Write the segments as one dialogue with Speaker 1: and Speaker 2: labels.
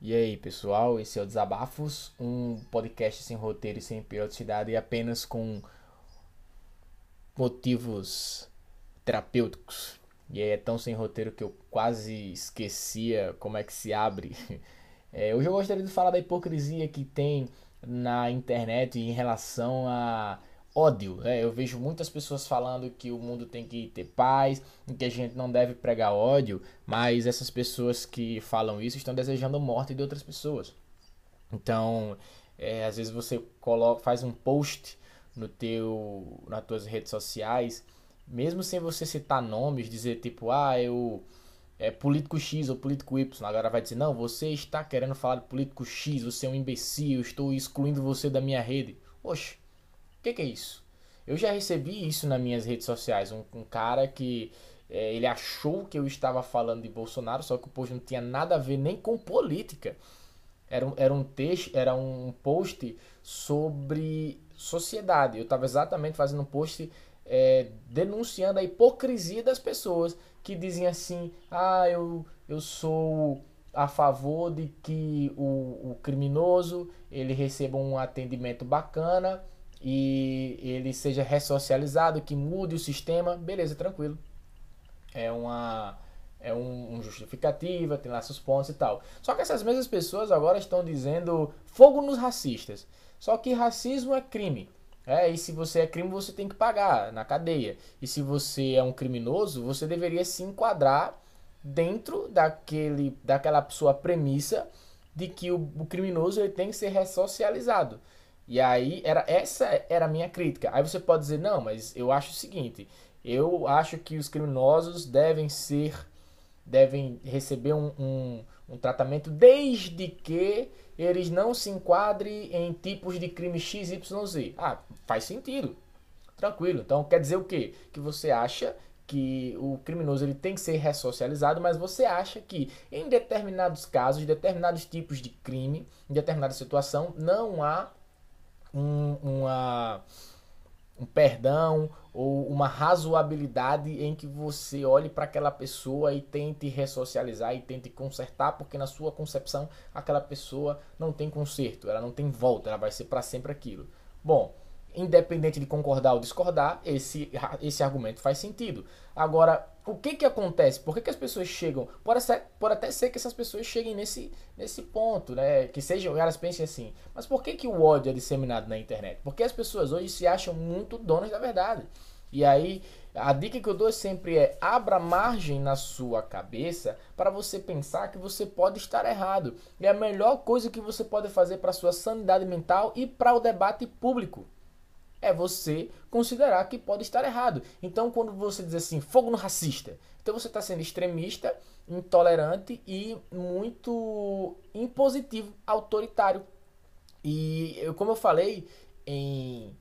Speaker 1: E aí, pessoal, esse é o Desabafos, um podcast sem roteiro e sem periodicidade e apenas com motivos terapêuticos. E é tão sem roteiro que eu quase esquecia como é que se abre. É, hoje eu gostaria de falar da hipocrisia que tem na internet em relação a ódio. É, eu vejo muitas pessoas falando que o mundo tem que ter paz, que a gente não deve pregar ódio, mas essas pessoas que falam isso estão desejando a morte de outras pessoas. Então, é, às vezes você coloca, faz um post no teu, nas tuas redes sociais, mesmo sem você citar nomes, dizer tipo, ah, eu é político X ou político Y. Agora vai dizer, não, você está querendo falar de político X, você é um imbecil, estou excluindo você da minha rede. Oxe, que, que, é isso? Eu já recebi isso nas minhas redes sociais. Um, um cara que é, ele achou que eu estava falando de Bolsonaro, só que o post não tinha nada a ver nem com política. Era um, era um texto, era um post sobre sociedade. Eu estava exatamente fazendo um post é, denunciando a hipocrisia das pessoas que dizem assim: ah, eu, eu sou a favor de que o, o criminoso ele receba um atendimento bacana e ele seja ressocializado, que mude o sistema, beleza, tranquilo. É uma é um, um, justificativa, tem lá seus pontos e tal. Só que essas mesmas pessoas agora estão dizendo fogo nos racistas. Só que racismo é crime. É, e se você é crime, você tem que pagar na cadeia. E se você é um criminoso, você deveria se enquadrar dentro daquele, daquela sua premissa de que o, o criminoso ele tem que ser ressocializado. E aí era essa era a minha crítica. Aí você pode dizer, não, mas eu acho o seguinte, eu acho que os criminosos devem ser, devem receber um, um, um tratamento desde que eles não se enquadrem em tipos de crime XYZ. Ah, faz sentido. Tranquilo. Então quer dizer o quê? Que você acha que o criminoso ele tem que ser ressocializado, mas você acha que em determinados casos, determinados tipos de crime, em determinada situação, não há um, uma, um perdão ou uma razoabilidade em que você olhe para aquela pessoa e tente ressocializar e tente consertar, porque na sua concepção aquela pessoa não tem conserto, ela não tem volta, ela vai ser para sempre aquilo. Bom, independente de concordar ou discordar, esse, esse argumento faz sentido. Agora, o que que acontece? Por que, que as pessoas chegam? Pode, ser, pode até ser que essas pessoas cheguem nesse, nesse ponto, né? Que sejam, elas pensem assim. Mas por que, que o ódio é disseminado na internet? Porque as pessoas hoje se acham muito donas da verdade. E aí, a dica que eu dou sempre é: abra margem na sua cabeça para você pensar que você pode estar errado. É a melhor coisa que você pode fazer para sua sanidade mental e para o debate público é você considerar que pode estar errado. Então, quando você diz assim, fogo no racista, então você está sendo extremista, intolerante e muito impositivo, autoritário. E como eu falei, em,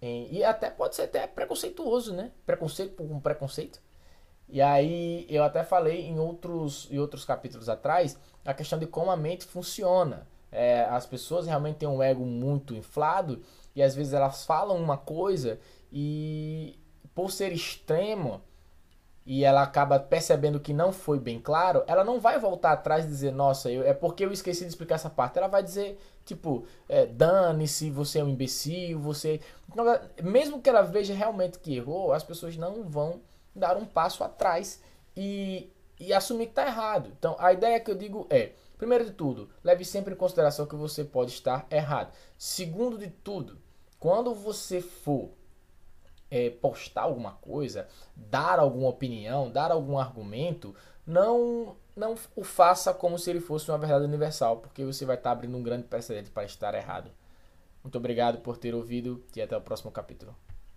Speaker 1: em, e até pode ser até preconceituoso, né? Preconceito com preconceito. E aí eu até falei em outros, em outros capítulos atrás a questão de como a mente funciona. É, as pessoas realmente têm um ego muito inflado e às vezes elas falam uma coisa e por ser extremo e ela acaba percebendo que não foi bem claro, ela não vai voltar atrás e dizer, nossa, eu, é porque eu esqueci de explicar essa parte. Ela vai dizer, tipo, é, dane-se, você é um imbecil, você. Então, mesmo que ela veja realmente que errou, as pessoas não vão dar um passo atrás e, e assumir que está errado. Então, a ideia que eu digo é Primeiro de tudo, leve sempre em consideração que você pode estar errado. Segundo de tudo, quando você for é, postar alguma coisa, dar alguma opinião, dar algum argumento, não não o faça como se ele fosse uma verdade universal, porque você vai estar abrindo um grande precedente para estar errado. Muito obrigado por ter ouvido e até o próximo capítulo.